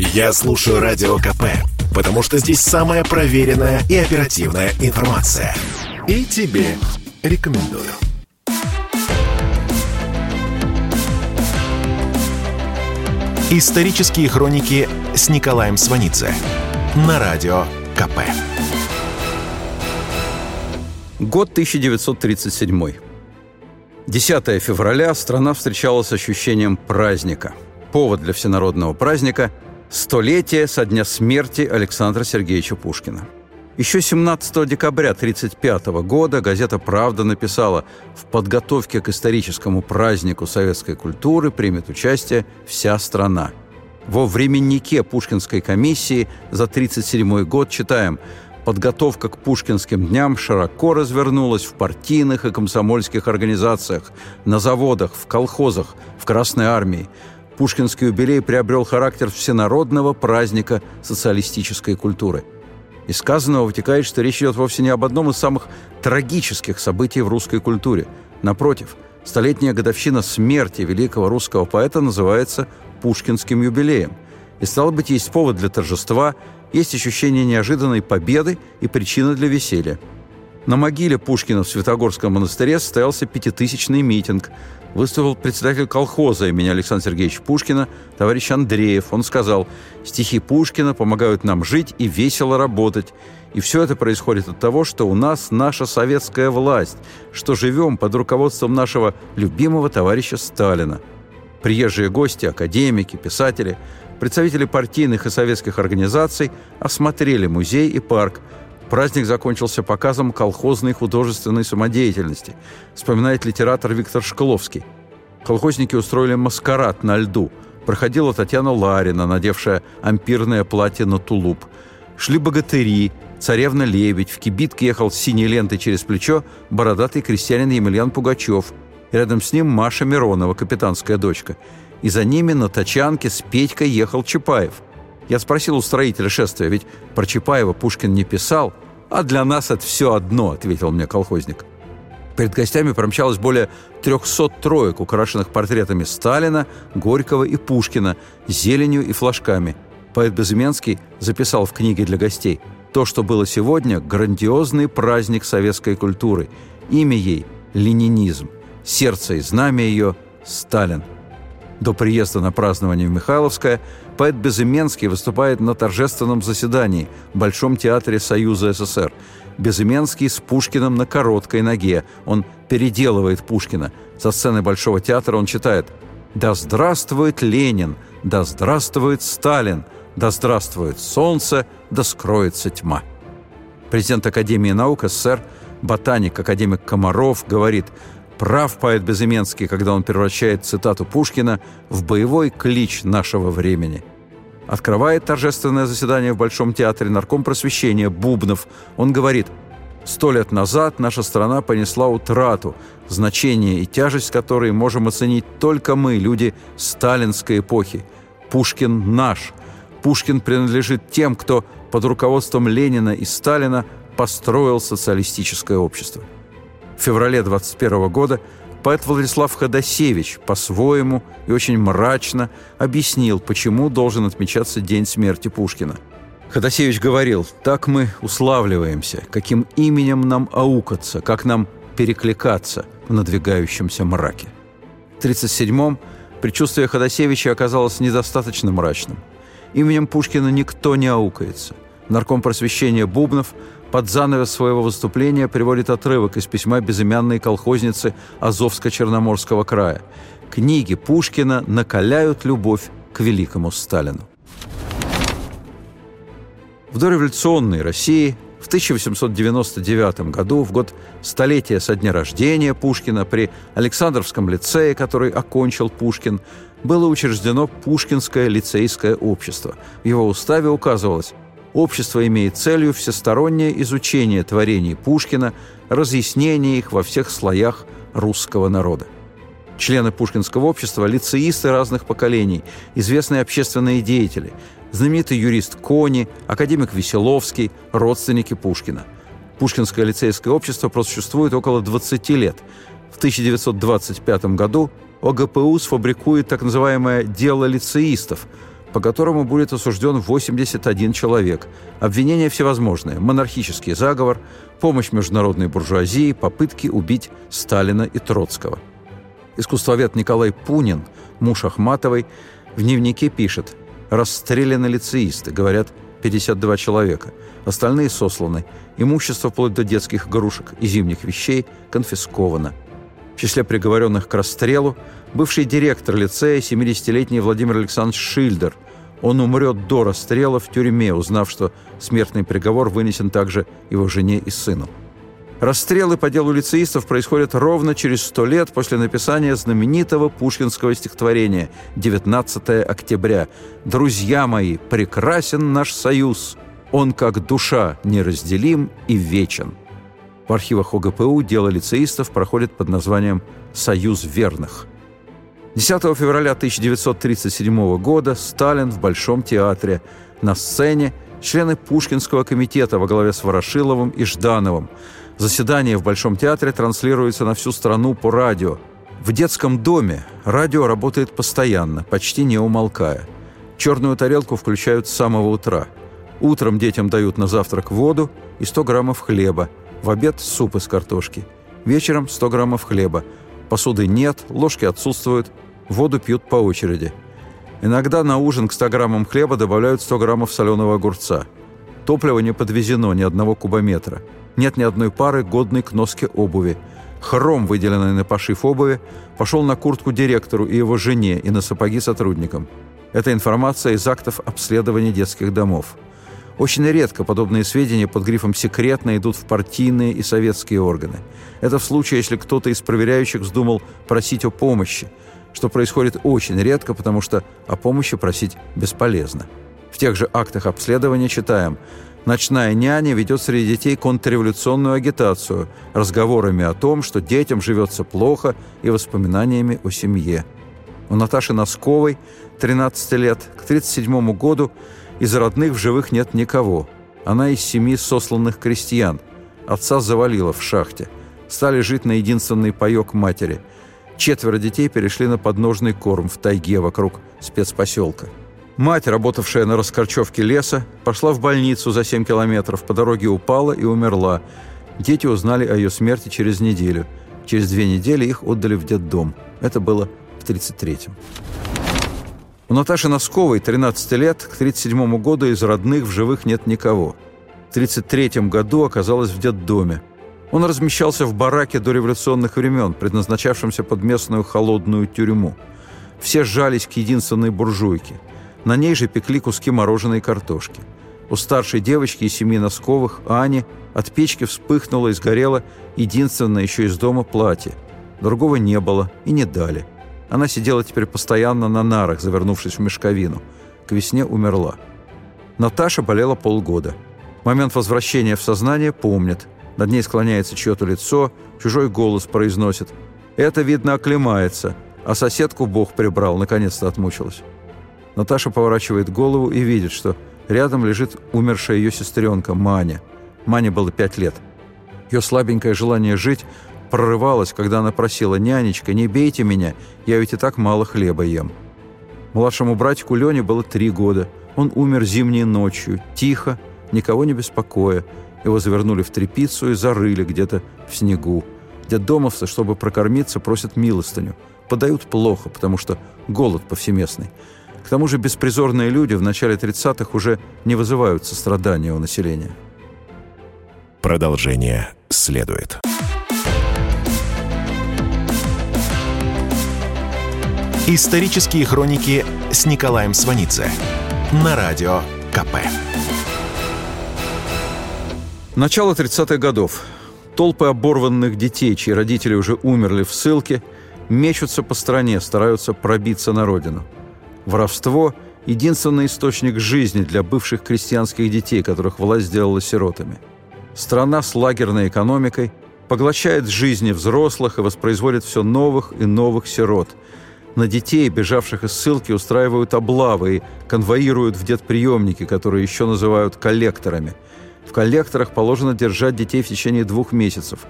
Я слушаю Радио КП, потому что здесь самая проверенная и оперативная информация. И тебе рекомендую. Исторические хроники с Николаем Сванидзе на Радио КП. Год 1937. 10 февраля страна встречала с ощущением праздника. Повод для всенародного праздника – столетие со дня смерти Александра Сергеевича Пушкина. Еще 17 декабря 1935 года газета «Правда» написала «В подготовке к историческому празднику советской культуры примет участие вся страна». Во временнике Пушкинской комиссии за 1937 год читаем – Подготовка к пушкинским дням широко развернулась в партийных и комсомольских организациях, на заводах, в колхозах, в Красной армии. Пушкинский юбилей приобрел характер всенародного праздника социалистической культуры. Из сказанного вытекает, что речь идет вовсе не об одном из самых трагических событий в русской культуре. Напротив, столетняя годовщина смерти великого русского поэта называется «Пушкинским юбилеем». И, стало быть, есть повод для торжества – есть ощущение неожиданной победы и причина для веселья. На могиле Пушкина в Святогорском монастыре состоялся пятитысячный митинг. Выступил председатель колхоза имени Александра Сергеевича Пушкина, товарищ Андреев. Он сказал, стихи Пушкина помогают нам жить и весело работать. И все это происходит от того, что у нас наша советская власть, что живем под руководством нашего любимого товарища Сталина. Приезжие гости, академики, писатели – Представители партийных и советских организаций осмотрели музей и парк. Праздник закончился показом колхозной художественной самодеятельности, вспоминает литератор Виктор Шкловский. Колхозники устроили маскарад на льду. Проходила Татьяна Ларина, надевшая ампирное платье на тулуп. Шли богатыри, царевна Лебедь, в кибитке ехал с синей лентой через плечо бородатый крестьянин Емельян Пугачев. рядом с ним Маша Миронова, капитанская дочка – и за ними на тачанке с Петькой ехал Чапаев. Я спросил у строителя шествия, ведь про Чапаева Пушкин не писал, а для нас это все одно, ответил мне колхозник. Перед гостями промчалось более 300 троек, украшенных портретами Сталина, Горького и Пушкина, зеленью и флажками. Поэт Безыменский записал в книге для гостей «То, что было сегодня – грандиозный праздник советской культуры. Имя ей – ленинизм. Сердце и знамя ее – Сталин». До приезда на празднование в Михайловское поэт Безыменский выступает на торжественном заседании в Большом театре Союза СССр. Безыменский с Пушкиным на короткой ноге. Он переделывает Пушкина. Со сцены Большого театра он читает «Да здравствует Ленин! Да здравствует Сталин! Да здравствует солнце! Да скроется тьма!» Президент Академии наук СССР, ботаник, академик Комаров говорит – Прав поэт Безыменский, когда он превращает цитату Пушкина в боевой клич нашего времени. Открывает торжественное заседание в Большом театре нарком просвещения Бубнов. Он говорит, «Сто лет назад наша страна понесла утрату, значение и тяжесть которой можем оценить только мы, люди сталинской эпохи. Пушкин наш. Пушкин принадлежит тем, кто под руководством Ленина и Сталина построил социалистическое общество» в феврале 21 года поэт Владислав Ходосевич по-своему и очень мрачно объяснил, почему должен отмечаться день смерти Пушкина. Ходосевич говорил, «Так мы уславливаемся, каким именем нам аукаться, как нам перекликаться в надвигающемся мраке». В 1937-м предчувствие Ходосевича оказалось недостаточно мрачным. Именем Пушкина никто не аукается. Нарком просвещения Бубнов – под занавес своего выступления приводит отрывок из письма безымянной колхозницы Азовско-Черноморского края. Книги Пушкина накаляют любовь к великому Сталину. В дореволюционной России в 1899 году, в год столетия со дня рождения Пушкина, при Александровском лицее, который окончил Пушкин, было учреждено Пушкинское лицейское общество. В его уставе указывалось – Общество имеет целью всестороннее изучение творений Пушкина, разъяснение их во всех слоях русского народа. Члены Пушкинского общества – лицеисты разных поколений, известные общественные деятели, знаменитый юрист Кони, академик Веселовский, родственники Пушкина. Пушкинское лицейское общество просуществует около 20 лет. В 1925 году ОГПУ сфабрикует так называемое «дело лицеистов», по которому будет осужден 81 человек. Обвинения всевозможные. Монархический заговор, помощь международной буржуазии, попытки убить Сталина и Троцкого. Искусствовед Николай Пунин, муж Ахматовой, в дневнике пишет «Расстреляны лицеисты, говорят, 52 человека. Остальные сосланы. Имущество вплоть до детских игрушек и зимних вещей конфисковано. В числе приговоренных к расстрелу бывший директор лицея 70-летний Владимир Александрович Шильдер. Он умрет до расстрела в тюрьме, узнав, что смертный приговор вынесен также его жене и сыну. Расстрелы по делу лицеистов происходят ровно через сто лет после написания знаменитого пушкинского стихотворения «19 октября». «Друзья мои, прекрасен наш союз, он как душа неразделим и вечен». В архивах ОГПУ дело лицеистов проходит под названием «Союз верных». 10 февраля 1937 года Сталин в Большом театре. На сцене члены Пушкинского комитета во главе с Ворошиловым и Ждановым – Заседание в Большом театре транслируется на всю страну по радио. В детском доме радио работает постоянно, почти не умолкая. Черную тарелку включают с самого утра. Утром детям дают на завтрак воду и 100 граммов хлеба. В обед суп из картошки. Вечером 100 граммов хлеба. Посуды нет, ложки отсутствуют. Воду пьют по очереди. Иногда на ужин к 100 граммам хлеба добавляют 100 граммов соленого огурца. Топливо не подвезено ни одного кубометра – нет ни одной пары, годной к носке обуви. Хром, выделенный на пошив обуви, пошел на куртку директору и его жене и на сапоги сотрудникам. Это информация из актов обследования детских домов. Очень редко подобные сведения под грифом «секретно» идут в партийные и советские органы. Это в случае, если кто-то из проверяющих вздумал просить о помощи, что происходит очень редко, потому что о помощи просить бесполезно. В тех же актах обследования читаем – Ночная няня ведет среди детей контрреволюционную агитацию, разговорами о том, что детям живется плохо и воспоминаниями о семье. У Наташи Носковой, 13 лет, к 37 году из родных в живых нет никого. Она из семьи сосланных крестьян. Отца завалило в шахте. Стали жить на единственный паёк матери. Четверо детей перешли на подножный корм в тайге вокруг спецпоселка. Мать, работавшая на раскорчевке леса, пошла в больницу за 7 километров, по дороге упала и умерла. Дети узнали о ее смерти через неделю. Через две недели их отдали в детдом. Это было в 33-м. У Наташи Носковой, 13 лет, к 37 году из родных в живых нет никого. В 33 году оказалась в детдоме. Он размещался в бараке до революционных времен, предназначавшемся под местную холодную тюрьму. Все сжались к единственной буржуйке – на ней же пекли куски мороженой картошки. У старшей девочки из семьи Носковых, Ани, от печки вспыхнуло и сгорело единственное еще из дома платье. Другого не было и не дали. Она сидела теперь постоянно на нарах, завернувшись в мешковину. К весне умерла. Наташа болела полгода. Момент возвращения в сознание помнит. Над ней склоняется чье-то лицо, чужой голос произносит. «Это, видно, оклемается, а соседку Бог прибрал, наконец-то отмучилась». Наташа поворачивает голову и видит, что рядом лежит умершая ее сестренка Маня. Мане было пять лет. Ее слабенькое желание жить прорывалось, когда она просила «Нянечка, не бейте меня, я ведь и так мало хлеба ем». Младшему братику Лене было три года. Он умер зимней ночью, тихо, никого не беспокоя. Его завернули в тряпицу и зарыли где-то в снегу. Детдомовцы, чтобы прокормиться, просят милостыню. Подают плохо, потому что голод повсеместный. К тому же беспризорные люди в начале 30-х уже не вызывают сострадания у населения. Продолжение следует. Исторические хроники с Николаем Сванидзе на радио КП. Начало 30-х годов. Толпы оборванных детей, чьи родители уже умерли в ссылке, мечутся по стране, стараются пробиться на родину – Воровство – единственный источник жизни для бывших крестьянских детей, которых власть сделала сиротами. Страна с лагерной экономикой поглощает жизни взрослых и воспроизводит все новых и новых сирот. На детей, бежавших из ссылки, устраивают облавы и конвоируют в детприемники, которые еще называют коллекторами. В коллекторах положено держать детей в течение двух месяцев.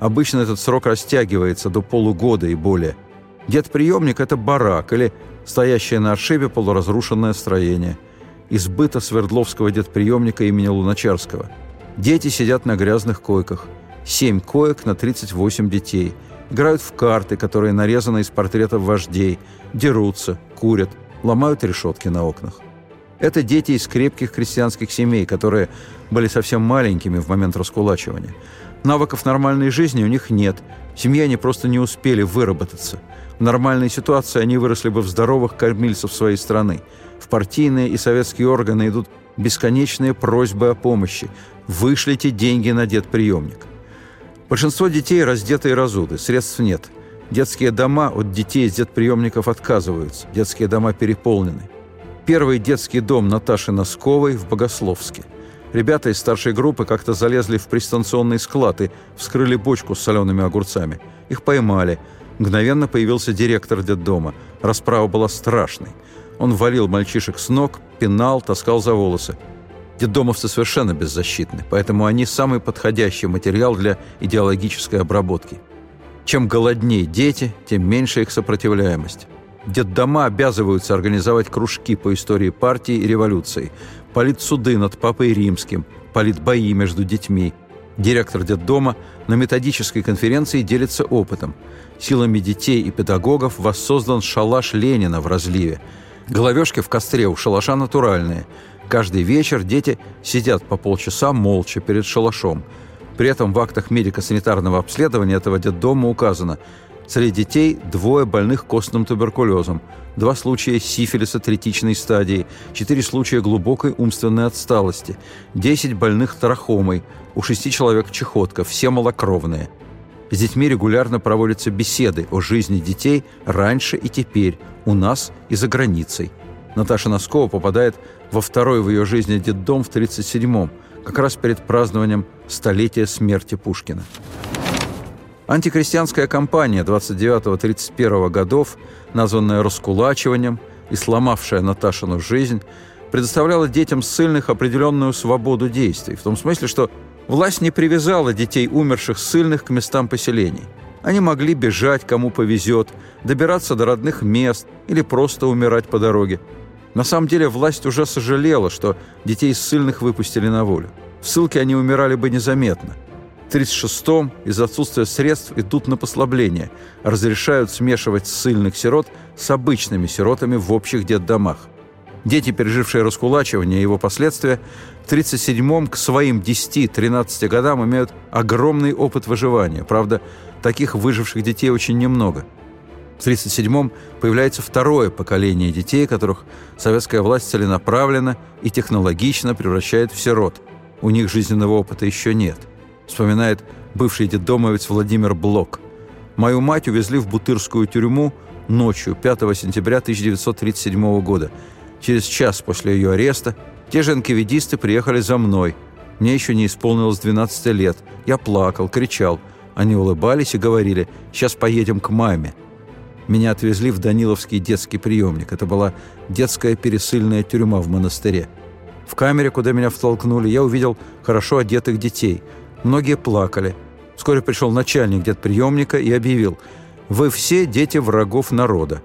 Обычно этот срок растягивается до полугода и более – Дед-приемник – это барак или стоящее на отшибе полуразрушенное строение. Избыто Свердловского дед-приемника имени Луначарского. Дети сидят на грязных койках. Семь коек на 38 детей. Играют в карты, которые нарезаны из портретов вождей. Дерутся, курят, ломают решетки на окнах. Это дети из крепких крестьянских семей, которые были совсем маленькими в момент раскулачивания. Навыков нормальной жизни у них нет. Семьи они просто не успели выработаться. В нормальной ситуации они выросли бы в здоровых кормильцев своей страны. В партийные и советские органы идут бесконечные просьбы о помощи. Вышлите деньги на детприемник. Большинство детей раздеты и разуды, средств нет. Детские дома от детей из детприемников отказываются. Детские дома переполнены. Первый детский дом Наташи Носковой в Богословске. Ребята из старшей группы как-то залезли в пристанционный склад и вскрыли бочку с солеными огурцами. Их поймали. Мгновенно появился директор детдома. Расправа была страшной. Он валил мальчишек с ног, пинал, таскал за волосы. Детдомовцы совершенно беззащитны, поэтому они самый подходящий материал для идеологической обработки. Чем голоднее дети, тем меньше их сопротивляемость. Детдома обязываются организовать кружки по истории партии и революции, политсуды над Папой Римским, политбои между детьми. Директор детдома на методической конференции делится опытом. Силами детей и педагогов воссоздан шалаш Ленина в разливе. Головешки в костре у шалаша натуральные. Каждый вечер дети сидят по полчаса молча перед шалашом. При этом в актах медико-санитарного обследования этого детдома указано – Среди детей двое больных костным туберкулезом, два случая сифилиса третичной стадии, четыре случая глубокой умственной отсталости, десять больных трахомой, у шести человек чехотка, все малокровные. С детьми регулярно проводятся беседы о жизни детей раньше и теперь, у нас и за границей. Наташа Носкова попадает во второй в ее жизни детдом в 1937-м, как раз перед празднованием столетия смерти Пушкина. Антикрестьянская кампания 29-31 годов, названная «раскулачиванием» и сломавшая Наташину жизнь, предоставляла детям ссыльных определенную свободу действий, в том смысле, что власть не привязала детей умерших ссыльных к местам поселений. Они могли бежать, кому повезет, добираться до родных мест или просто умирать по дороге. На самом деле власть уже сожалела, что детей ссыльных выпустили на волю. В ссылке они умирали бы незаметно – в 1936-м из отсутствия средств идут на послабление, разрешают смешивать ссыльных сирот с обычными сиротами в общих детдомах. Дети, пережившие раскулачивание и его последствия, в 1937-м к своим 10-13 годам имеют огромный опыт выживания. Правда, таких выживших детей очень немного. В 1937-м появляется второе поколение детей, которых советская власть целенаправленно и технологично превращает в сирот. У них жизненного опыта еще нет – вспоминает бывший детдомовец Владимир Блок. «Мою мать увезли в Бутырскую тюрьму ночью 5 сентября 1937 года. Через час после ее ареста те же энкавидисты приехали за мной. Мне еще не исполнилось 12 лет. Я плакал, кричал. Они улыбались и говорили «Сейчас поедем к маме». Меня отвезли в Даниловский детский приемник. Это была детская пересыльная тюрьма в монастыре. В камере, куда меня втолкнули, я увидел хорошо одетых детей – Многие плакали. Вскоре пришел начальник детприемника и объявил «Вы все дети врагов народа».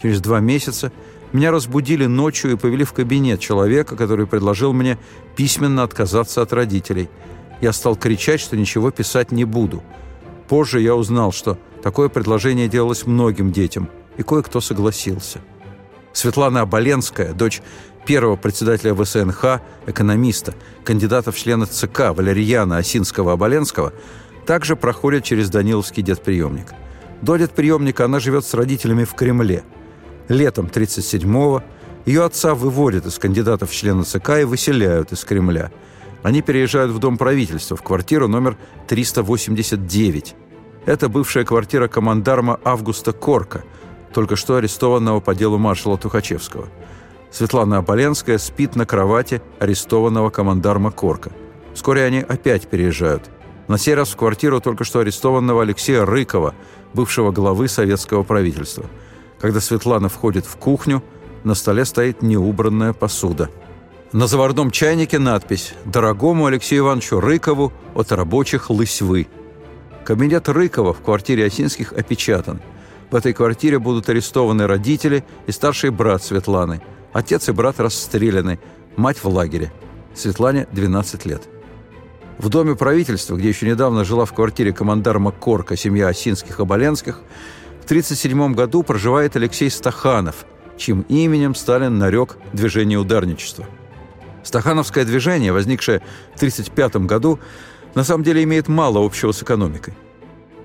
Через два месяца меня разбудили ночью и повели в кабинет человека, который предложил мне письменно отказаться от родителей. Я стал кричать, что ничего писать не буду. Позже я узнал, что такое предложение делалось многим детям, и кое-кто согласился. Светлана Оболенская, дочь первого председателя ВСНХ, экономиста, кандидата в члены ЦК Валерьяна Осинского-Оболенского, также проходит через Даниловский детприемник. До детприемника она живет с родителями в Кремле. Летом 1937-го ее отца выводят из кандидатов в члены ЦК и выселяют из Кремля. Они переезжают в Дом правительства, в квартиру номер 389. Это бывшая квартира командарма Августа Корка, только что арестованного по делу маршала Тухачевского – Светлана Оболенская спит на кровати арестованного командарма Корка. Вскоре они опять переезжают. На сей раз в квартиру только что арестованного Алексея Рыкова, бывшего главы советского правительства. Когда Светлана входит в кухню, на столе стоит неубранная посуда. На заварном чайнике надпись «Дорогому Алексею Ивановичу Рыкову от рабочих Лысьвы». Кабинет Рыкова в квартире Осинских опечатан. В этой квартире будут арестованы родители и старший брат Светланы. Отец и брат расстреляны, мать в лагере. Светлане 12 лет. В доме правительства, где еще недавно жила в квартире командарма Корка семья Осинских-Оболенских, в 1937 году проживает Алексей Стаханов, чьим именем Сталин нарек движение ударничества. Стахановское движение, возникшее в 1935 году, на самом деле имеет мало общего с экономикой.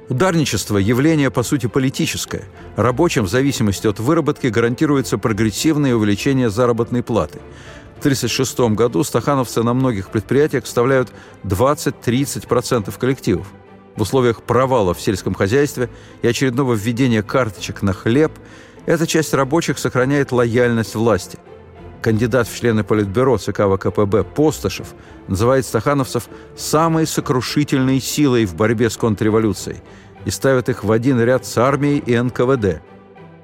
Ударничество – явление, по сути, политическое. Рабочим в зависимости от выработки гарантируется прогрессивное увеличение заработной платы. В 1936 году стахановцы на многих предприятиях составляют 20-30% коллективов. В условиях провала в сельском хозяйстве и очередного введения карточек на хлеб эта часть рабочих сохраняет лояльность власти. Кандидат в члены Политбюро ЦК ВКПБ Постышев называет стахановцев самой сокрушительной силой в борьбе с контрреволюцией и ставит их в один ряд с армией и НКВД.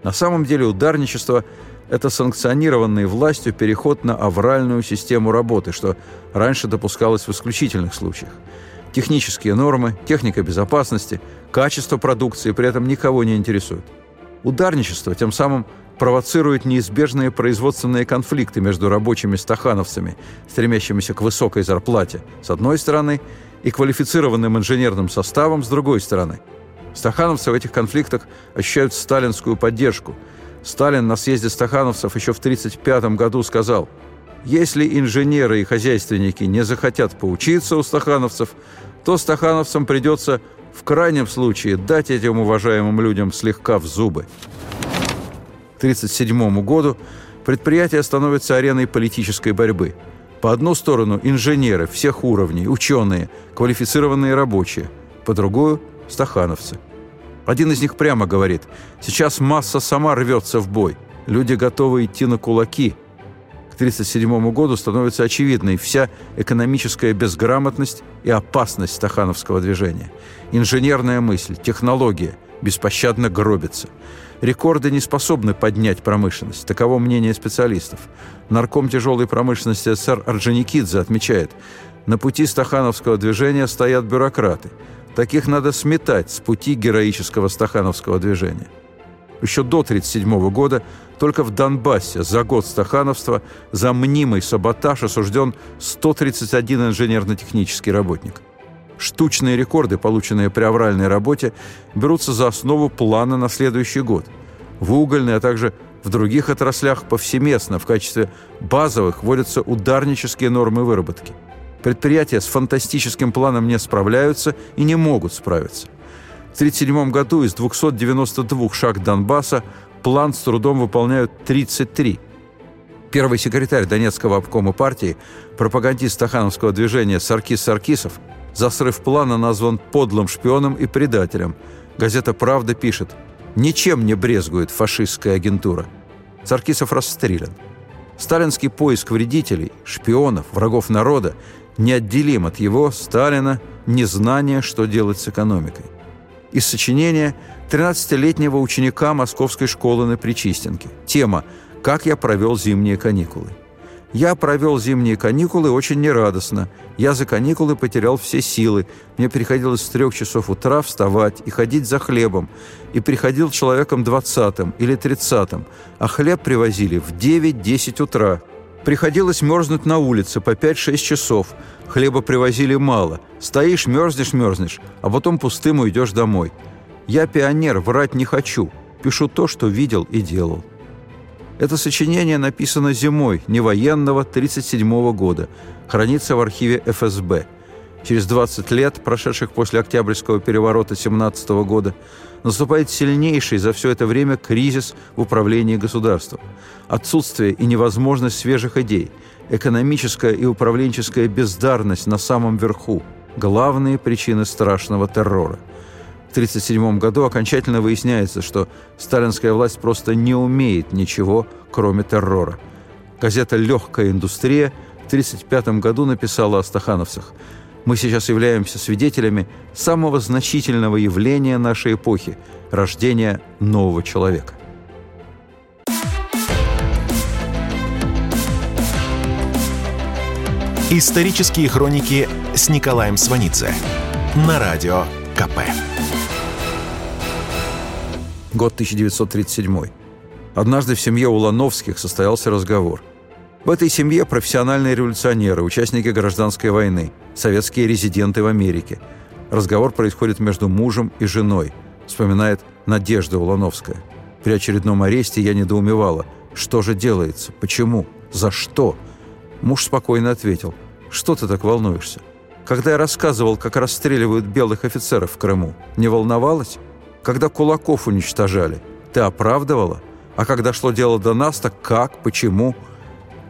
На самом деле ударничество – это санкционированный властью переход на авральную систему работы, что раньше допускалось в исключительных случаях. Технические нормы, техника безопасности, качество продукции при этом никого не интересуют. Ударничество тем самым провоцирует неизбежные производственные конфликты между рабочими стахановцами, стремящимися к высокой зарплате, с одной стороны, и квалифицированным инженерным составом, с другой стороны. Стахановцы в этих конфликтах ощущают сталинскую поддержку. Сталин на съезде стахановцев еще в 1935 году сказал, «Если инженеры и хозяйственники не захотят поучиться у стахановцев, то стахановцам придется в крайнем случае дать этим уважаемым людям слегка в зубы». 1937 году предприятие становится ареной политической борьбы. По одну сторону инженеры всех уровней, ученые, квалифицированные рабочие, по другую – стахановцы. Один из них прямо говорит, сейчас масса сама рвется в бой, люди готовы идти на кулаки. К 1937 году становится очевидной вся экономическая безграмотность и опасность стахановского движения. Инженерная мысль, технология беспощадно гробится – Рекорды не способны поднять промышленность. Таково мнение специалистов. Нарком тяжелой промышленности СССР Орджоникидзе отмечает, на пути стахановского движения стоят бюрократы. Таких надо сметать с пути героического стахановского движения. Еще до 1937 года только в Донбассе за год стахановства за мнимый саботаж осужден 131 инженерно-технический работник – Штучные рекорды, полученные при авральной работе, берутся за основу плана на следующий год. В угольной, а также в других отраслях повсеместно в качестве базовых вводятся ударнические нормы выработки. Предприятия с фантастическим планом не справляются и не могут справиться. В 1937 году из 292 шаг Донбасса план с трудом выполняют 33. Первый секретарь Донецкого обкома партии, пропагандист Стахановского движения Саркис Саркисов – за срыв плана назван подлым шпионом и предателем. Газета «Правда» пишет «Ничем не брезгует фашистская агентура». Царкисов расстрелян. Сталинский поиск вредителей, шпионов, врагов народа неотделим от его, Сталина, незнания, что делать с экономикой. Из сочинения 13-летнего ученика Московской школы на Причистенке. Тема «Как я провел зимние каникулы». Я провел зимние каникулы очень нерадостно. Я за каникулы потерял все силы. Мне приходилось с трех часов утра вставать и ходить за хлебом. И приходил человеком двадцатым или тридцатым, а хлеб привозили в 9-10 утра. Приходилось мерзнуть на улице по 5-6 часов. Хлеба привозили мало. Стоишь, мерзнешь, мерзнешь, а потом пустым уйдешь домой. Я пионер, врать не хочу. Пишу то, что видел и делал. Это сочинение написано зимой невоенного 1937 года, хранится в архиве ФСБ. Через 20 лет, прошедших после Октябрьского переворота 17 года, наступает сильнейший за все это время кризис в управлении государством. Отсутствие и невозможность свежих идей, экономическая и управленческая бездарность на самом верху – главные причины страшного террора – 1937 году окончательно выясняется, что сталинская власть просто не умеет ничего, кроме террора. Газета «Легкая индустрия» в 1935 году написала о стахановцах. «Мы сейчас являемся свидетелями самого значительного явления нашей эпохи – рождения нового человека». Исторические хроники с Николаем Сванидзе на радио КП. Год 1937. Однажды в семье Улановских состоялся разговор. В этой семье профессиональные революционеры, участники гражданской войны, советские резиденты в Америке. Разговор происходит между мужем и женой, вспоминает Надежда Улановская. При очередном аресте я недоумевала. Что же делается? Почему? За что? Муж спокойно ответил. Что ты так волнуешься? Когда я рассказывал, как расстреливают белых офицеров в Крыму, не волновалась? Когда кулаков уничтожали, ты оправдывала? А когда шло дело до нас, так как, почему?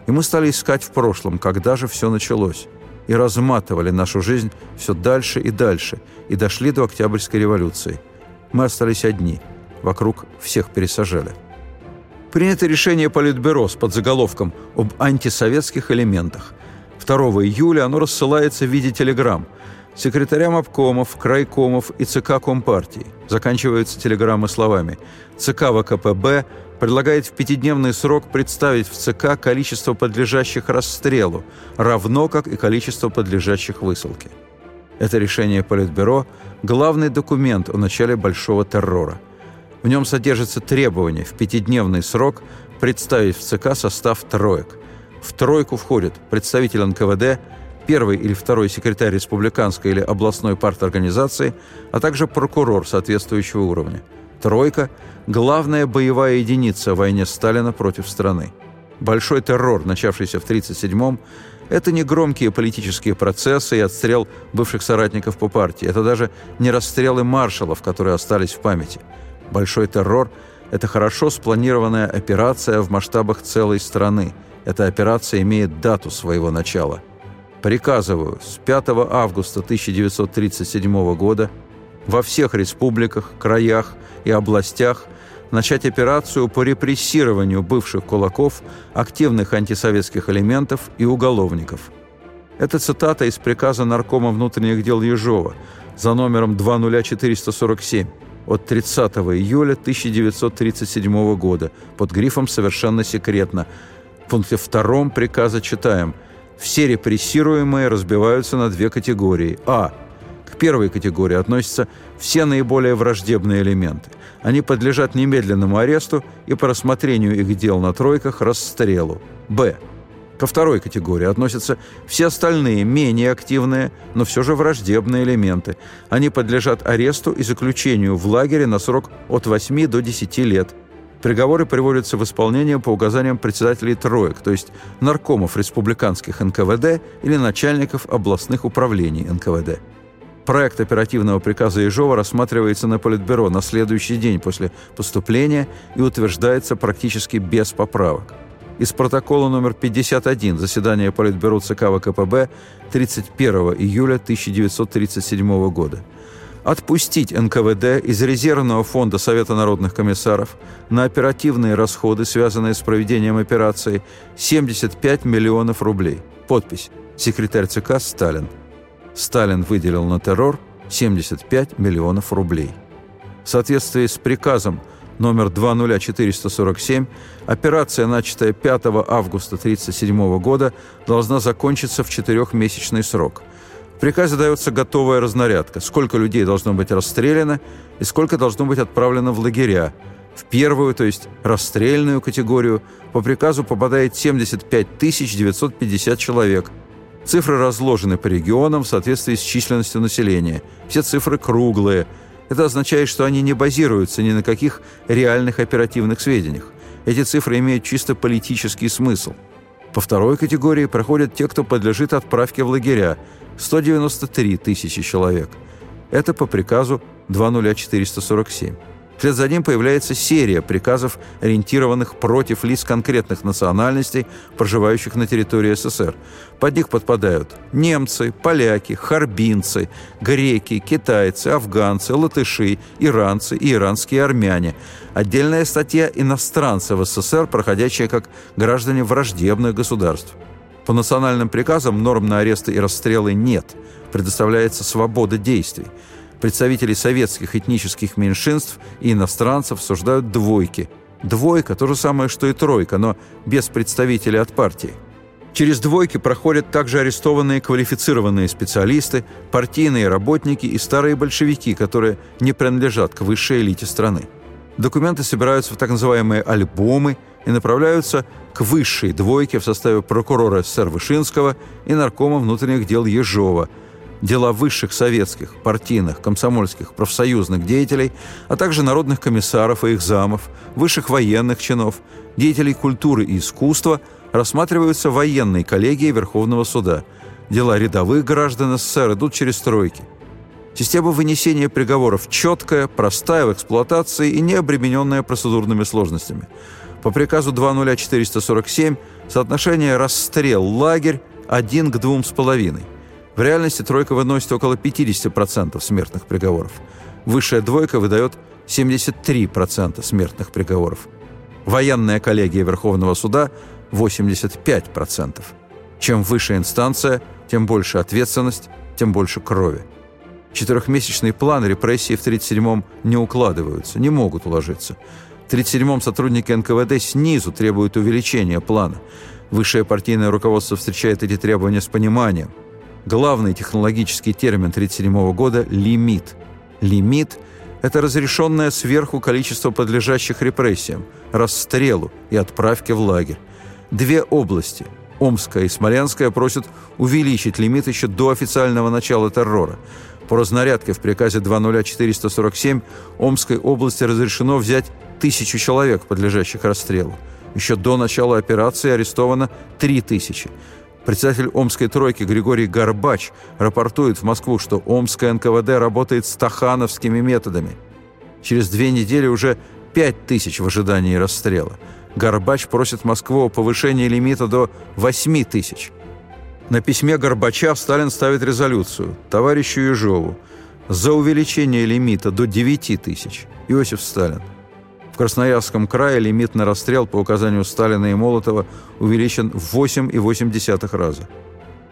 И мы стали искать в прошлом, когда же все началось. И разматывали нашу жизнь все дальше и дальше, и дошли до Октябрьской революции. Мы остались одни. Вокруг всех пересажали. Принято решение Политбюро с подзаголовком об антисоветских элементах. 2 июля оно рассылается в виде телеграмм – секретарям обкомов, крайкомов и ЦК Компартии. Заканчиваются телеграммы словами «ЦК ВКПБ предлагает в пятидневный срок представить в ЦК количество подлежащих расстрелу, равно как и количество подлежащих высылке». Это решение Политбюро – главный документ о начале Большого террора. В нем содержится требование в пятидневный срок представить в ЦК состав троек. В тройку входит представитель НКВД – первый или второй секретарь республиканской или областной парторганизации, а также прокурор соответствующего уровня. Тройка – главная боевая единица в войне Сталина против страны. Большой террор, начавшийся в 1937-м, это не громкие политические процессы и отстрел бывших соратников по партии. Это даже не расстрелы маршалов, которые остались в памяти. Большой террор – это хорошо спланированная операция в масштабах целой страны. Эта операция имеет дату своего начала – Приказываю с 5 августа 1937 года во всех республиках, краях и областях начать операцию по репрессированию бывших кулаков, активных антисоветских элементов и уголовников. Это цитата из приказа Наркома внутренних дел Ежова за номером 20447 от 30 июля 1937 года под грифом «Совершенно секретно». В пункте втором приказа читаем – все репрессируемые разбиваются на две категории. А. К первой категории относятся все наиболее враждебные элементы. Они подлежат немедленному аресту и по рассмотрению их дел на тройках расстрелу. Б. Ко второй категории относятся все остальные, менее активные, но все же враждебные элементы. Они подлежат аресту и заключению в лагере на срок от 8 до 10 лет – Приговоры приводятся в исполнение по указаниям председателей троек, то есть наркомов республиканских НКВД или начальников областных управлений НКВД. Проект оперативного приказа Ежова рассматривается на Политбюро на следующий день после поступления и утверждается практически без поправок. Из протокола номер 51 заседания Политбюро ЦК ВКПБ 31 июля 1937 года – отпустить НКВД из резервного фонда Совета народных комиссаров на оперативные расходы, связанные с проведением операции, 75 миллионов рублей. Подпись «Секретарь ЦК Сталин». Сталин выделил на террор 75 миллионов рублей. В соответствии с приказом номер 20447 операция, начатая 5 августа 1937 года, должна закончиться в четырехмесячный срок – приказе дается готовая разнарядка, сколько людей должно быть расстреляно и сколько должно быть отправлено в лагеря. В первую, то есть расстрельную категорию, по приказу попадает 75 950 человек. Цифры разложены по регионам в соответствии с численностью населения. Все цифры круглые. Это означает, что они не базируются ни на каких реальных оперативных сведениях. Эти цифры имеют чисто политический смысл. По второй категории проходят те, кто подлежит отправке в лагеря, 193 тысячи человек. Это по приказу 20447. Вслед за ним появляется серия приказов, ориентированных против лиц конкретных национальностей, проживающих на территории СССР. Под них подпадают немцы, поляки, харбинцы, греки, китайцы, афганцы, латыши, иранцы и иранские армяне. Отдельная статья «Иностранцы в СССР», проходящая как граждане враждебных государств. По национальным приказам норм на аресты и расстрелы нет. Предоставляется свобода действий. Представители советских этнических меньшинств и иностранцев суждают двойки. Двойка – то же самое, что и тройка, но без представителей от партии. Через двойки проходят также арестованные квалифицированные специалисты, партийные работники и старые большевики, которые не принадлежат к высшей элите страны. Документы собираются в так называемые альбомы и направляются к высшей двойке в составе прокурора СССР Вышинского и наркома внутренних дел Ежова – дела высших советских, партийных, комсомольских, профсоюзных деятелей, а также народных комиссаров и их замов, высших военных чинов, деятелей культуры и искусства рассматриваются военной коллегией Верховного суда. Дела рядовых граждан СССР идут через стройки. Система вынесения приговоров четкая, простая в эксплуатации и не обремененная процедурными сложностями. По приказу 20447 соотношение расстрел-лагерь 1 к 2,5. В реальности тройка выносит около 50% смертных приговоров. Высшая двойка выдает 73% смертных приговоров. Военная коллегия Верховного суда – 85%. Чем выше инстанция, тем больше ответственность, тем больше крови. Четырехмесячный план репрессий в 37-м не укладываются, не могут уложиться. В 37-м сотрудники НКВД снизу требуют увеличения плана. Высшее партийное руководство встречает эти требования с пониманием – Главный технологический термин 1937 года – лимит. Лимит – это разрешенное сверху количество подлежащих репрессиям, расстрелу и отправке в лагерь. Две области – Омская и Смоленская – просят увеличить лимит еще до официального начала террора. По разнарядке в приказе 20447 Омской области разрешено взять тысячу человек, подлежащих расстрелу. Еще до начала операции арестовано три тысячи. Председатель Омской тройки Григорий Горбач рапортует в Москву, что Омская НКВД работает стахановскими методами. Через две недели уже пять тысяч в ожидании расстрела. Горбач просит Москву о повышении лимита до 8 тысяч. На письме Горбача Сталин ставит резолюцию товарищу Ежову за увеличение лимита до 9 тысяч. Иосиф Сталин. В Красноярском крае лимит на расстрел по указанию Сталина и Молотова увеличен в 8,8 раза.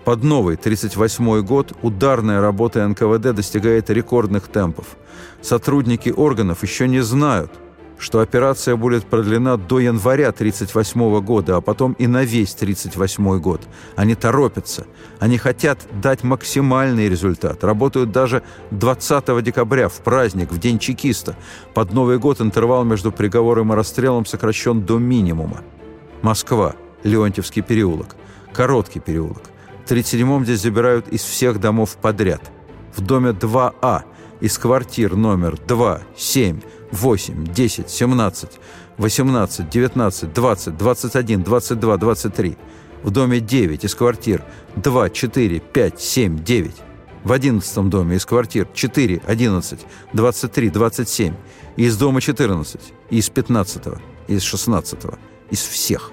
Под новый 1938 год ударная работа НКВД достигает рекордных темпов. Сотрудники органов еще не знают – что операция будет продлена до января 1938 года, а потом и на весь 1938 год. Они торопятся. Они хотят дать максимальный результат. Работают даже 20 декабря, в праздник, в День чекиста. Под Новый год интервал между приговором и расстрелом сокращен до минимума. Москва, Леонтьевский переулок, Короткий переулок. В 1937-м здесь забирают из всех домов подряд. В доме 2А из квартир номер 2, 7, 8, 10, 17, 18, 19, 20, 21, 22, 23. В доме 9 из квартир 2, 4, 5, 7, 9. В 11 доме из квартир 4, 11, 23, 27. И из дома 14, и из 15, и из 16, из всех.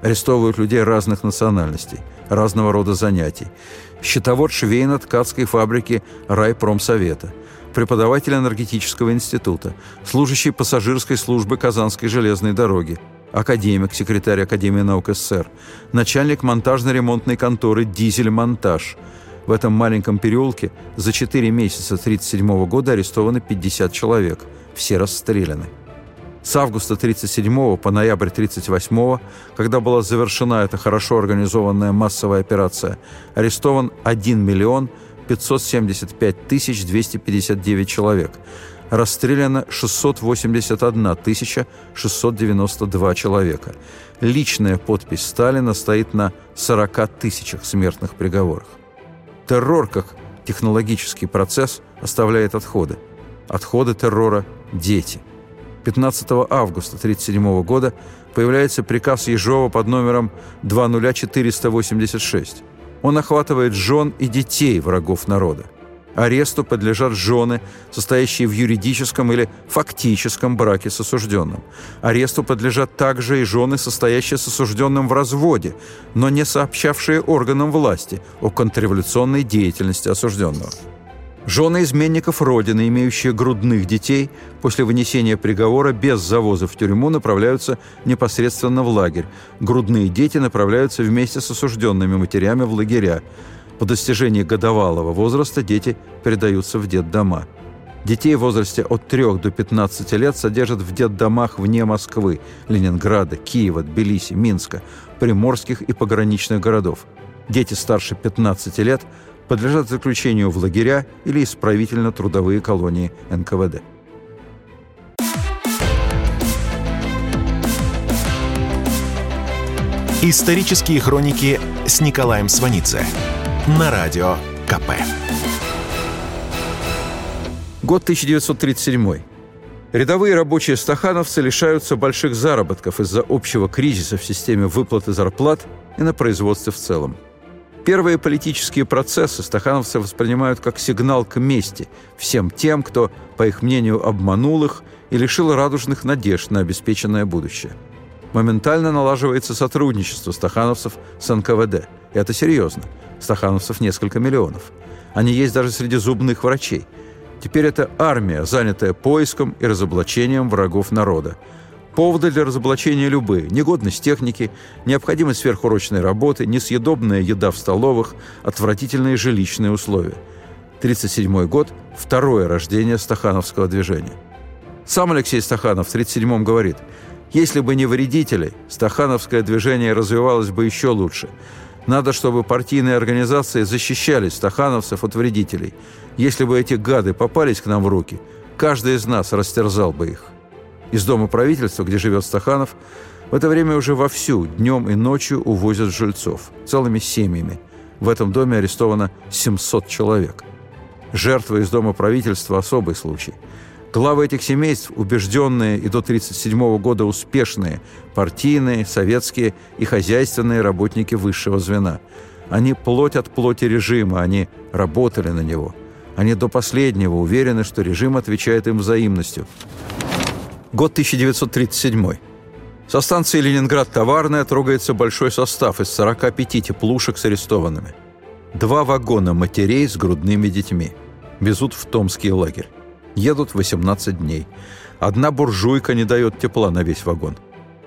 Арестовывают людей разных национальностей, разного рода занятий. Счетовод швейно-ткацкой фабрики райпромсовета – преподаватель энергетического института, служащий пассажирской службы Казанской железной дороги, академик, секретарь Академии наук СССР, начальник монтажно-ремонтной конторы «Дизель-монтаж». В этом маленьком переулке за 4 месяца 1937 года арестованы 50 человек. Все расстреляны. С августа 1937 по ноябрь 1938, когда была завершена эта хорошо организованная массовая операция, арестован 1 миллион 575 259 человек. Расстреляно 681 692 человека. Личная подпись Сталина стоит на 40 тысячах смертных приговорах. Террор как технологический процесс оставляет отходы. Отходы террора – дети. 15 августа 1937 года появляется приказ Ежова под номером 20486 он охватывает жен и детей врагов народа. Аресту подлежат жены, состоящие в юридическом или фактическом браке с осужденным. Аресту подлежат также и жены, состоящие с осужденным в разводе, но не сообщавшие органам власти о контрреволюционной деятельности осужденного. Жены изменников Родины, имеющие грудных детей, после вынесения приговора без завоза в тюрьму направляются непосредственно в лагерь. Грудные дети направляются вместе с осужденными матерями в лагеря. По достижении годовалого возраста дети передаются в детдома. Детей в возрасте от 3 до 15 лет содержат в детдомах вне Москвы, Ленинграда, Киева, Тбилиси, Минска, приморских и пограничных городов. Дети старше 15 лет – подлежат заключению в лагеря или исправительно-трудовые колонии НКВД. Исторические хроники с Николаем Сванидзе на Радио КП. Год 1937. Рядовые рабочие стахановцы лишаются больших заработков из-за общего кризиса в системе выплаты зарплат и на производстве в целом – Первые политические процессы стахановцы воспринимают как сигнал к мести всем тем, кто, по их мнению, обманул их и лишил радужных надежд на обеспеченное будущее. Моментально налаживается сотрудничество стахановцев с НКВД. И это серьезно. Стахановцев несколько миллионов. Они есть даже среди зубных врачей – Теперь это армия, занятая поиском и разоблачением врагов народа. Поводы для разоблачения любые. Негодность техники, необходимость сверхурочной работы, несъедобная еда в столовых, отвратительные жилищные условия. 1937 год – второе рождение стахановского движения. Сам Алексей Стаханов в 1937 говорит, «Если бы не вредители, стахановское движение развивалось бы еще лучше. Надо, чтобы партийные организации защищали стахановцев от вредителей. Если бы эти гады попались к нам в руки, каждый из нас растерзал бы их. Из дома правительства, где живет Стаханов, в это время уже вовсю, днем и ночью увозят жильцов, целыми семьями. В этом доме арестовано 700 человек. Жертвы из дома правительства – особый случай – Главы этих семейств, убежденные и до 1937 года успешные, партийные, советские и хозяйственные работники высшего звена. Они плоть от плоти режима, они работали на него. Они до последнего уверены, что режим отвечает им взаимностью. Год 1937. Со станции «Ленинград-Товарная» трогается большой состав из 45 теплушек с арестованными. Два вагона матерей с грудными детьми. Везут в Томский лагерь. Едут 18 дней. Одна буржуйка не дает тепла на весь вагон.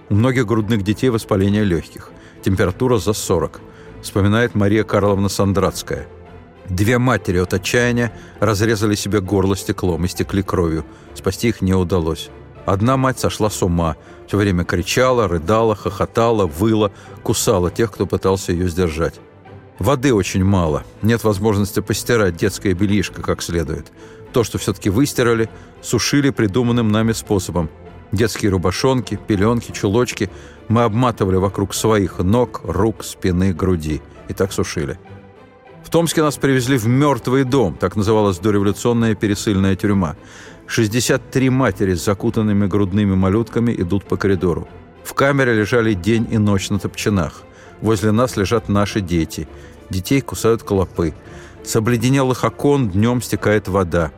У многих грудных детей воспаление легких. Температура за 40. Вспоминает Мария Карловна Сандратская. Две матери от отчаяния разрезали себе горло стеклом и стекли кровью. Спасти их не удалось. Одна мать сошла с ума. Все время кричала, рыдала, хохотала, выла, кусала тех, кто пытался ее сдержать. Воды очень мало. Нет возможности постирать детское бельишко как следует. То, что все-таки выстирали, сушили придуманным нами способом. Детские рубашонки, пеленки, чулочки мы обматывали вокруг своих ног, рук, спины, груди. И так сушили. В Томске нас привезли в мертвый дом, так называлась дореволюционная пересыльная тюрьма. 63 матери с закутанными грудными малютками идут по коридору. В камере лежали день и ночь на топчинах. Возле нас лежат наши дети. Детей кусают клопы. С обледенелых окон днем стекает вода.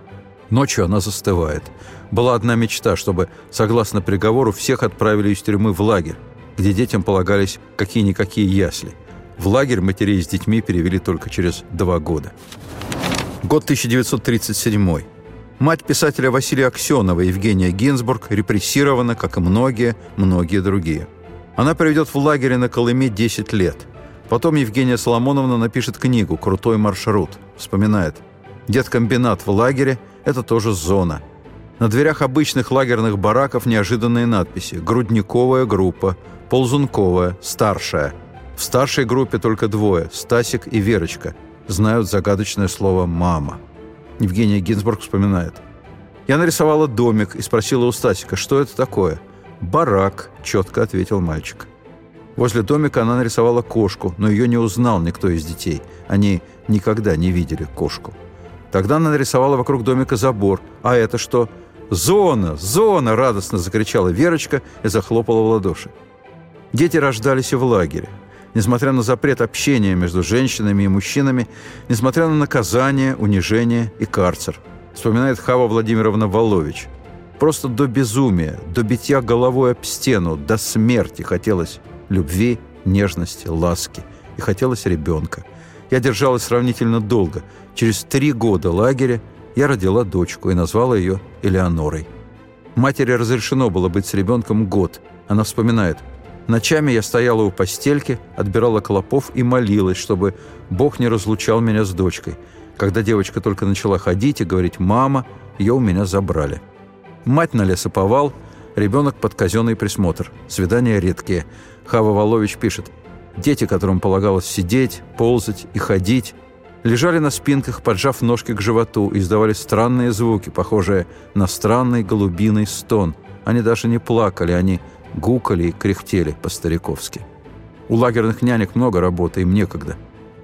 Ночью она застывает. Была одна мечта, чтобы, согласно приговору, всех отправили из тюрьмы в лагерь, где детям полагались какие-никакие ясли. В лагерь матерей с детьми перевели только через два года. Год 1937. Мать писателя Василия Аксенова, Евгения Гинзбург, репрессирована, как и многие, многие другие. Она проведет в лагере на Колыме 10 лет. Потом Евгения Соломоновна напишет книгу «Крутой маршрут». Вспоминает. Деткомбинат в лагере – это тоже зона. На дверях обычных лагерных бараков неожиданные надписи «Грудниковая группа», «Ползунковая», «Старшая». В старшей группе только двое – Стасик и Верочка. Знают загадочное слово «мама». Евгения Гинзбург вспоминает. «Я нарисовала домик и спросила у Стасика, что это такое?» «Барак», – четко ответил мальчик. Возле домика она нарисовала кошку, но ее не узнал никто из детей. Они никогда не видели кошку. Тогда она нарисовала вокруг домика забор. А это что? «Зона! Зона!» – радостно закричала Верочка и захлопала в ладоши. Дети рождались и в лагере. Несмотря на запрет общения между женщинами и мужчинами, несмотря на наказание, унижение и карцер, вспоминает Хава Владимировна Волович. Просто до безумия, до битья головой об стену, до смерти хотелось любви, нежности, ласки. И хотелось ребенка. Я держалась сравнительно долго. Через три года лагеря я родила дочку и назвала ее Элеонорой. Матери разрешено было быть с ребенком год. Она вспоминает. Ночами я стояла у постельки, отбирала клопов и молилась, чтобы Бог не разлучал меня с дочкой. Когда девочка только начала ходить и говорить «мама», ее у меня забрали. Мать на лесоповал, ребенок под казенный присмотр. Свидания редкие. Хава Волович пишет – Дети, которым полагалось сидеть, ползать и ходить, лежали на спинках, поджав ножки к животу, и издавали странные звуки, похожие на странный голубиный стон. Они даже не плакали, они гукали и кряхтели по-стариковски. У лагерных нянек много работы, им некогда.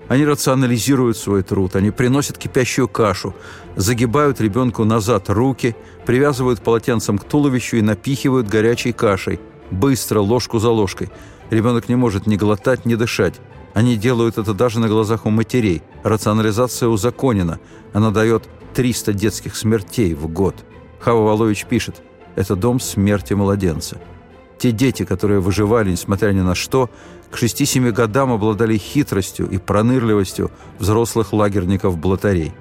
Они рационализируют свой труд, они приносят кипящую кашу, загибают ребенку назад руки, привязывают полотенцем к туловищу и напихивают горячей кашей. Быстро, ложку за ложкой. Ребенок не может ни глотать, ни дышать. Они делают это даже на глазах у матерей. Рационализация узаконена. Она дает 300 детских смертей в год. Хава Волович пишет, это дом смерти младенца. Те дети, которые выживали, несмотря ни на что, к 6-7 годам обладали хитростью и пронырливостью взрослых лагерников-блатарей.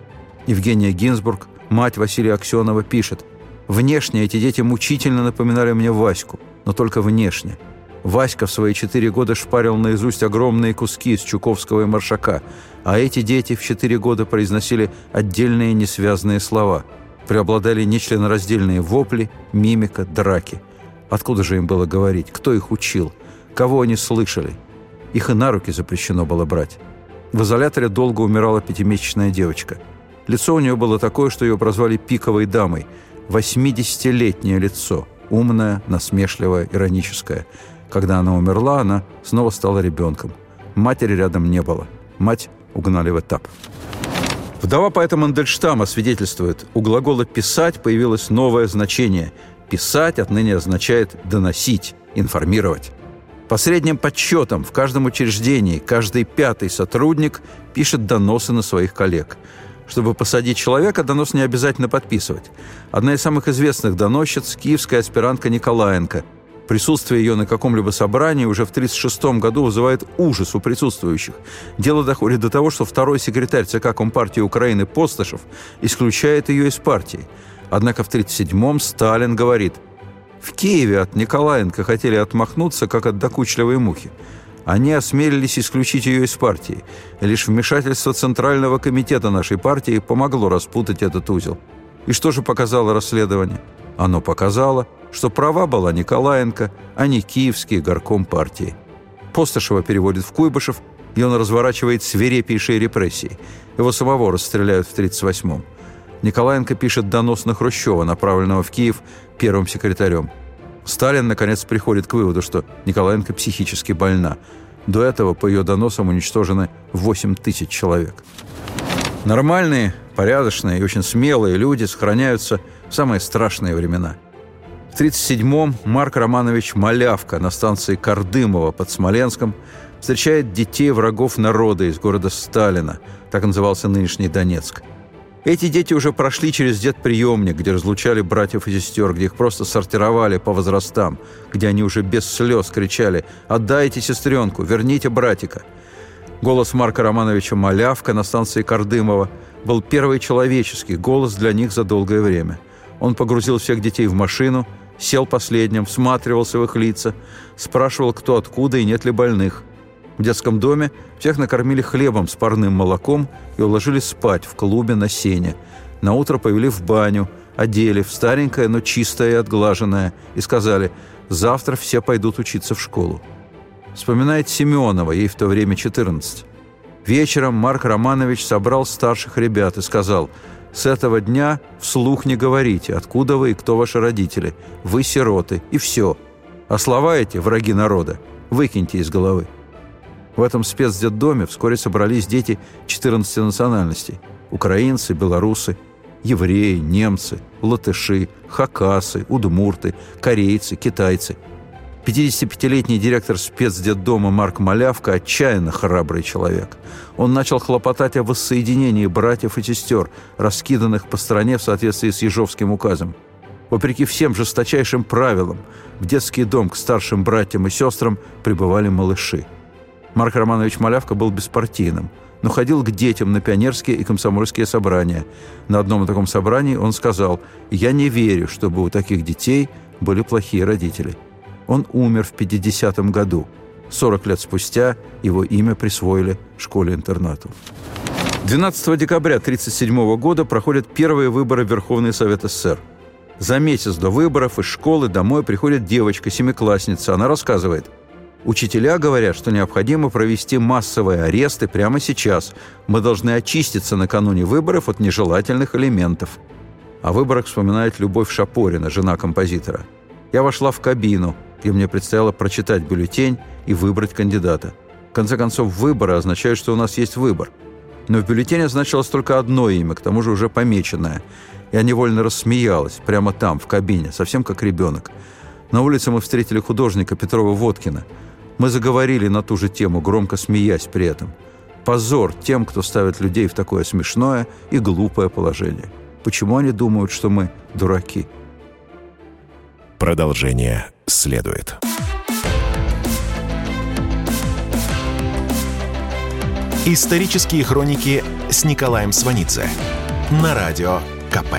Евгения Гинзбург, мать Василия Аксенова, пишет, «Внешне эти дети мучительно напоминали мне Ваську, но только внешне. Васька в свои четыре года шпарил наизусть огромные куски из Чуковского и Маршака, а эти дети в четыре года произносили отдельные несвязные слова. Преобладали нечленораздельные вопли, мимика, драки. Откуда же им было говорить? Кто их учил? Кого они слышали? Их и на руки запрещено было брать. В изоляторе долго умирала пятимесячная девочка. Лицо у нее было такое, что ее прозвали «пиковой дамой». 80-летнее лицо. Умное, насмешливое, ироническое – когда она умерла, она снова стала ребенком. Матери рядом не было. Мать угнали в этап. Вдова поэта Мандельштама свидетельствует, у глагола «писать» появилось новое значение. «Писать» отныне означает «доносить», «информировать». По средним подсчетам, в каждом учреждении каждый пятый сотрудник пишет доносы на своих коллег. Чтобы посадить человека, донос не обязательно подписывать. Одна из самых известных доносчиц – киевская аспирантка Николаенко – Присутствие ее на каком-либо собрании уже в 1936 году вызывает ужас у присутствующих. Дело доходит до того, что второй секретарь ЦК Компартии Украины Постышев исключает ее из партии. Однако в 1937-м Сталин говорит, «В Киеве от Николаенко хотели отмахнуться, как от докучливой мухи. Они осмелились исключить ее из партии. Лишь вмешательство Центрального комитета нашей партии помогло распутать этот узел. И что же показало расследование? Оно показало – что права была Николаенко, а не киевский горком партии. Постышева переводит в Куйбышев, и он разворачивает свирепейшие репрессии. Его самого расстреляют в 1938-м. Николаенко пишет донос на Хрущева, направленного в Киев первым секретарем. Сталин, наконец, приходит к выводу, что Николаенко психически больна. До этого по ее доносам уничтожено 8 тысяч человек. Нормальные, порядочные и очень смелые люди сохраняются в самые страшные времена – в 1937-м Марк Романович Малявка на станции Кардымова под Смоленском встречает детей врагов народа из города Сталина, так назывался нынешний Донецк. Эти дети уже прошли через детприемник, где разлучали братьев и сестер, где их просто сортировали по возрастам, где они уже без слез кричали «Отдайте сестренку! Верните братика!» Голос Марка Романовича Малявка на станции Кардымова был первый человеческий голос для них за долгое время. Он погрузил всех детей в машину – сел последним, всматривался в их лица, спрашивал, кто откуда и нет ли больных. В детском доме всех накормили хлебом с парным молоком и уложили спать в клубе на сене. На утро повели в баню, одели в старенькое, но чистое и отглаженное, и сказали «завтра все пойдут учиться в школу». Вспоминает Семенова, ей в то время 14. Вечером Марк Романович собрал старших ребят и сказал – с этого дня вслух не говорите, откуда вы и кто ваши родители. Вы сироты, и все. А слова эти, враги народа, выкиньте из головы. В этом спецдетдоме вскоре собрались дети 14 национальностей. Украинцы, белорусы, евреи, немцы, латыши, хакасы, удмурты, корейцы, китайцы – 55-летний директор спецдетдома Марк Малявка отчаянно храбрый человек. Он начал хлопотать о воссоединении братьев и сестер, раскиданных по стране в соответствии с Ежовским указом. Вопреки всем жесточайшим правилам, в детский дом к старшим братьям и сестрам прибывали малыши. Марк Романович Малявка был беспартийным, но ходил к детям на пионерские и комсомольские собрания. На одном таком собрании он сказал «Я не верю, чтобы у таких детей были плохие родители». Он умер в 50-м году. 40 лет спустя его имя присвоили школе-интернату. 12 декабря 1937 года проходят первые выборы в Верховный Совет СССР. За месяц до выборов из школы домой приходит девочка, семиклассница. Она рассказывает. Учителя говорят, что необходимо провести массовые аресты прямо сейчас. Мы должны очиститься накануне выборов от нежелательных элементов. О выборах вспоминает Любовь Шапорина, жена композитора. Я вошла в кабину – и мне предстояло прочитать бюллетень и выбрать кандидата. В конце концов, выборы означают, что у нас есть выбор. Но в бюллетене значилось только одно имя, к тому же уже помеченное. Я невольно рассмеялась, прямо там, в кабине, совсем как ребенок. На улице мы встретили художника Петрова Водкина. Мы заговорили на ту же тему, громко смеясь при этом. Позор тем, кто ставит людей в такое смешное и глупое положение. Почему они думают, что мы дураки? Продолжение следует. Исторические хроники с Николаем Сванидзе на радио КП.